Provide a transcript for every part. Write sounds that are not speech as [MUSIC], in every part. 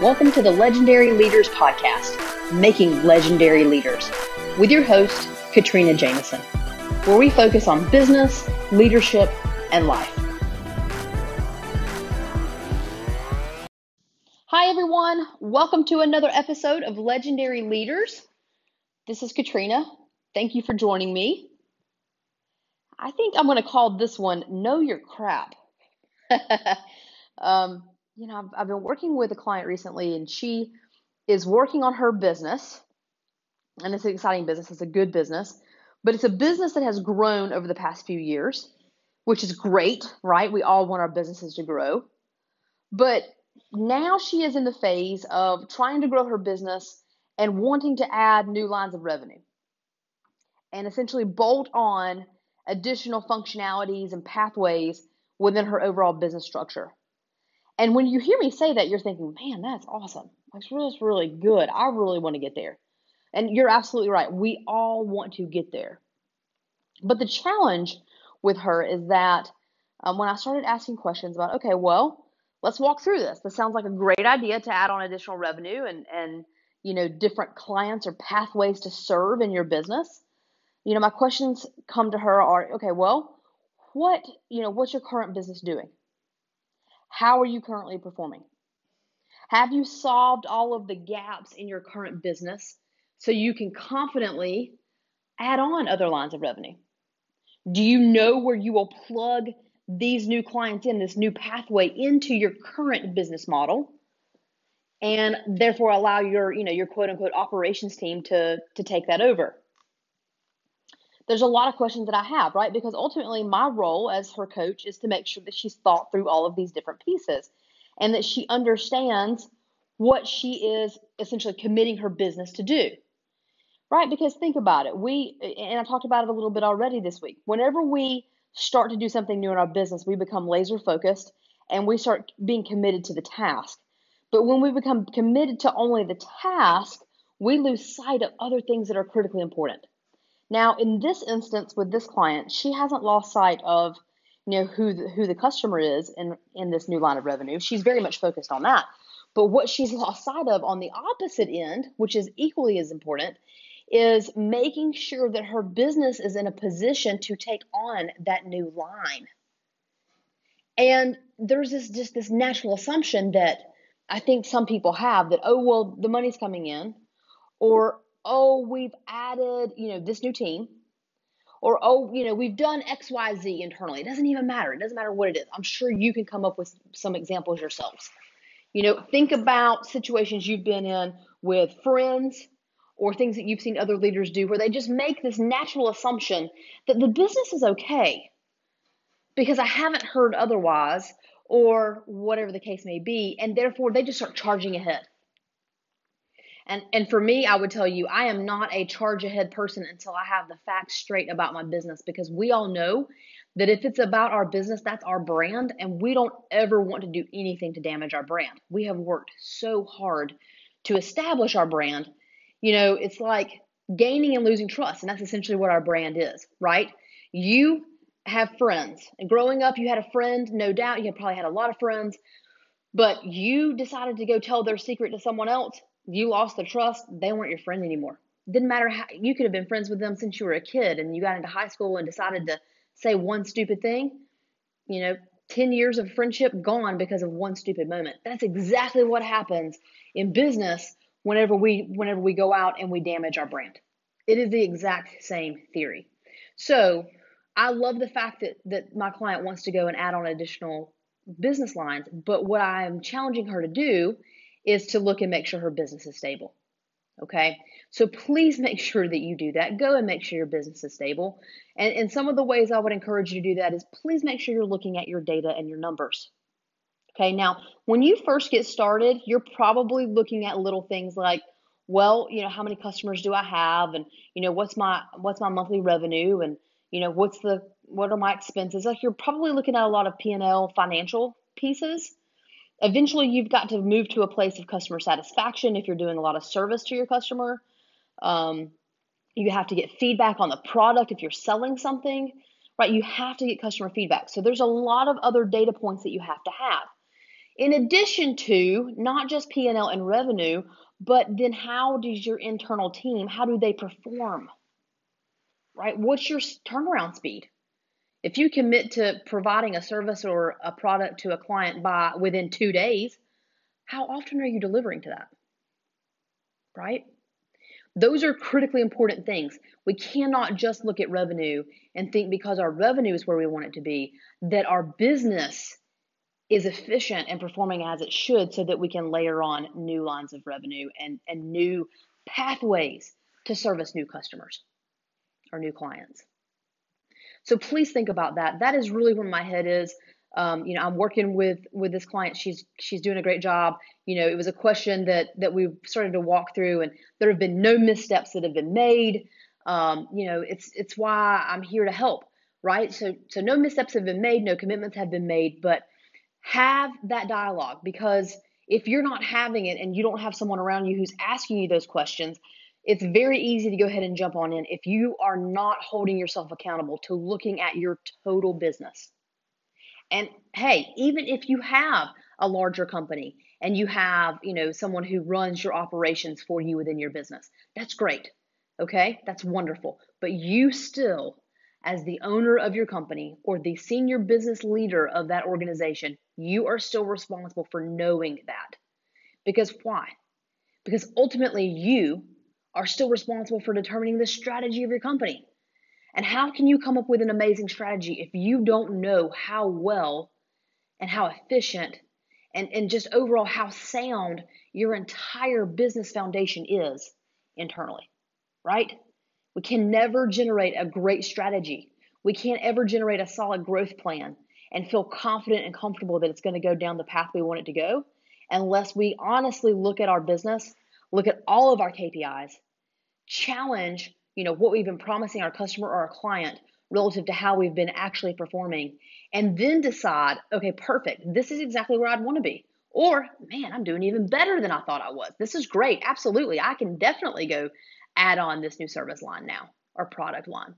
Welcome to the Legendary Leaders Podcast, Making Legendary Leaders, with your host, Katrina Jameson, where we focus on business, leadership, and life. Hi, everyone. Welcome to another episode of Legendary Leaders. This is Katrina. Thank you for joining me. I think I'm going to call this one Know Your Crap. [LAUGHS] um, you know, I've, I've been working with a client recently and she is working on her business. And it's an exciting business, it's a good business, but it's a business that has grown over the past few years, which is great, right? We all want our businesses to grow. But now she is in the phase of trying to grow her business and wanting to add new lines of revenue and essentially bolt on additional functionalities and pathways within her overall business structure. And when you hear me say that, you're thinking, man, that's awesome. That's really, really good. I really want to get there. And you're absolutely right. We all want to get there. But the challenge with her is that um, when I started asking questions about, okay, well, let's walk through this. This sounds like a great idea to add on additional revenue and, and you know, different clients or pathways to serve in your business. You know, my questions come to her are, okay, well, what, you know, what's your current business doing? How are you currently performing? Have you solved all of the gaps in your current business so you can confidently add on other lines of revenue? Do you know where you will plug these new clients in, this new pathway into your current business model? and therefore allow your you know your quote unquote operations team to to take that over there's a lot of questions that I have, right? Because ultimately, my role as her coach is to make sure that she's thought through all of these different pieces and that she understands what she is essentially committing her business to do, right? Because think about it. We, and I talked about it a little bit already this week. Whenever we start to do something new in our business, we become laser focused and we start being committed to the task. But when we become committed to only the task, we lose sight of other things that are critically important. Now, in this instance with this client, she hasn't lost sight of you know who the, who the customer is in in this new line of revenue. She's very much focused on that. But what she's lost sight of on the opposite end, which is equally as important, is making sure that her business is in a position to take on that new line. And there's this just this natural assumption that I think some people have that oh well the money's coming in or oh, we've added, you know, this new team, or oh, you know, we've done XYZ internally. It doesn't even matter. It doesn't matter what it is. I'm sure you can come up with some examples yourselves. You know, think about situations you've been in with friends or things that you've seen other leaders do where they just make this natural assumption that the business is okay because I haven't heard otherwise or whatever the case may be. And therefore, they just start charging ahead. And and for me, I would tell you, I am not a charge ahead person until I have the facts straight about my business because we all know that if it's about our business, that's our brand, and we don't ever want to do anything to damage our brand. We have worked so hard to establish our brand. You know, it's like gaining and losing trust, and that's essentially what our brand is, right? You have friends, and growing up, you had a friend, no doubt, you probably had a lot of friends, but you decided to go tell their secret to someone else you lost the trust, they weren't your friend anymore. Didn't matter how you could have been friends with them since you were a kid and you got into high school and decided to say one stupid thing. You know, 10 years of friendship gone because of one stupid moment. That's exactly what happens in business whenever we whenever we go out and we damage our brand. It is the exact same theory. So, I love the fact that that my client wants to go and add on additional business lines, but what I'm challenging her to do is to look and make sure her business is stable. Okay, so please make sure that you do that. Go and make sure your business is stable. And, and some of the ways I would encourage you to do that is please make sure you're looking at your data and your numbers. Okay, now when you first get started, you're probably looking at little things like, well, you know, how many customers do I have, and you know, what's my what's my monthly revenue, and you know, what's the what are my expenses? Like you're probably looking at a lot of P and L financial pieces eventually you've got to move to a place of customer satisfaction if you're doing a lot of service to your customer um, you have to get feedback on the product if you're selling something right you have to get customer feedback so there's a lot of other data points that you have to have In addition to not just P&L and revenue, but then how does your internal team, how do they perform? Right? What's your turnaround speed? If you commit to providing a service or a product to a client by within 2 days, how often are you delivering to that? Right? Those are critically important things. We cannot just look at revenue and think because our revenue is where we want it to be, that our business is efficient and performing as it should so that we can layer on new lines of revenue and, and new pathways to service new customers or new clients. So please think about that. That is really where my head is. Um, you know, I'm working with with this client. She's she's doing a great job. You know, it was a question that that we started to walk through, and there have been no missteps that have been made. Um, you know, it's it's why I'm here to help, right? So so no missteps have been made, no commitments have been made, but have that dialogue because if you're not having it and you don't have someone around you who's asking you those questions, it's very easy to go ahead and jump on in if you are not holding yourself accountable to looking at your total business. And hey, even if you have a larger company and you have, you know, someone who runs your operations for you within your business, that's great. Okay? That's wonderful. But you still as the owner of your company or the senior business leader of that organization, you are still responsible for knowing that. Because why? Because ultimately, you are still responsible for determining the strategy of your company. And how can you come up with an amazing strategy if you don't know how well and how efficient and, and just overall how sound your entire business foundation is internally, right? We can never generate a great strategy. We can't ever generate a solid growth plan and feel confident and comfortable that it's going to go down the path we want it to go unless we honestly look at our business, look at all of our KPIs, challenge, you know, what we've been promising our customer or our client relative to how we've been actually performing and then decide, okay, perfect. This is exactly where I'd want to be. Or, man, I'm doing even better than I thought I was. This is great. Absolutely. I can definitely go add on this new service line now or product line.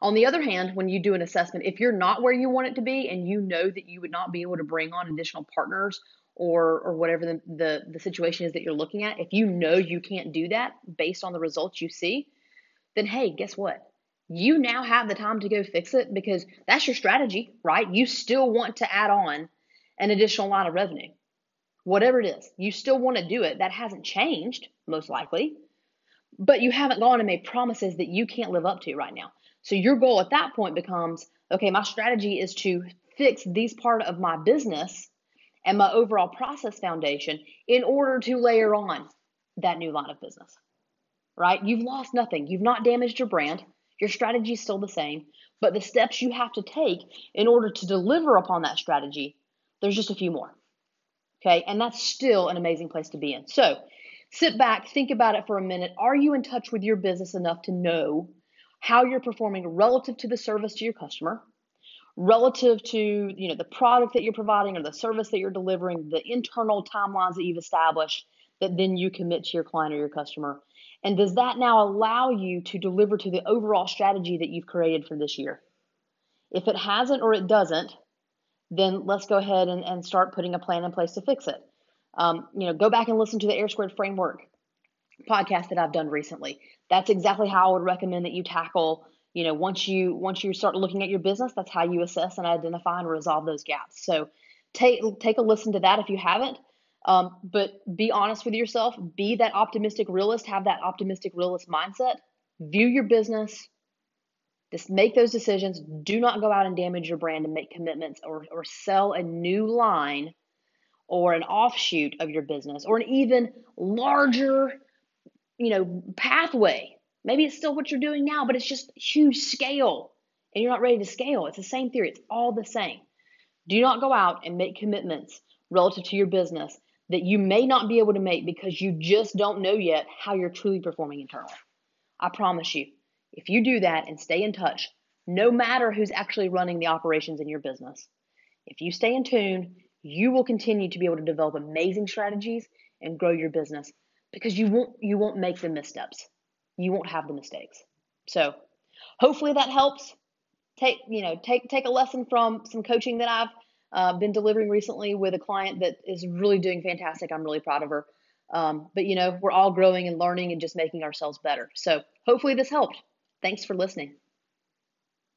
On the other hand, when you do an assessment, if you're not where you want it to be and you know that you would not be able to bring on additional partners or or whatever the, the, the situation is that you're looking at, if you know you can't do that based on the results you see, then hey, guess what? You now have the time to go fix it because that's your strategy, right? You still want to add on an additional line of revenue. Whatever it is, you still want to do it. That hasn't changed, most likely but you haven't gone and made promises that you can't live up to right now. So your goal at that point becomes okay, my strategy is to fix these part of my business and my overall process foundation in order to layer on that new line of business. Right? You've lost nothing. You've not damaged your brand. Your strategy is still the same, but the steps you have to take in order to deliver upon that strategy, there's just a few more. Okay? And that's still an amazing place to be in. So, Sit back, think about it for a minute. Are you in touch with your business enough to know how you're performing relative to the service to your customer? Relative to you know the product that you're providing or the service that you're delivering the internal timelines that you've established that then you commit to your client or your customer and does that now allow you to deliver to the overall strategy that you've created for this year if it hasn't or it doesn't then let's go ahead and, and start putting a plan in place to fix it um, you know, go back and listen to the R Squared Framework podcast that I've done recently. That's exactly how I would recommend that you tackle. You know, once you once you start looking at your business, that's how you assess and identify and resolve those gaps. So take take a listen to that if you haven't. Um, but be honest with yourself. Be that optimistic realist. Have that optimistic realist mindset. View your business. Just make those decisions. Do not go out and damage your brand and make commitments or, or sell a new line or an offshoot of your business or an even larger, you know, pathway. Maybe it's still what you're doing now, but it's just huge scale and you're not ready to scale. It's the same theory, it's all the same. Do not go out and make commitments relative to your business that you may not be able to make because you just don't know yet how you're truly performing internally. I promise you, if you do that and stay in touch, no matter who's actually running the operations in your business, if you stay in tune you will continue to be able to develop amazing strategies and grow your business because you won't you won't make the missteps. You won't have the mistakes. So, hopefully that helps. Take, you know, take take a lesson from some coaching that I've Uh, been delivering recently with a client that is really doing fantastic. I'm really proud of her. Um, but you know, we're all growing and learning and just making ourselves better. So hopefully this helped. Thanks for listening.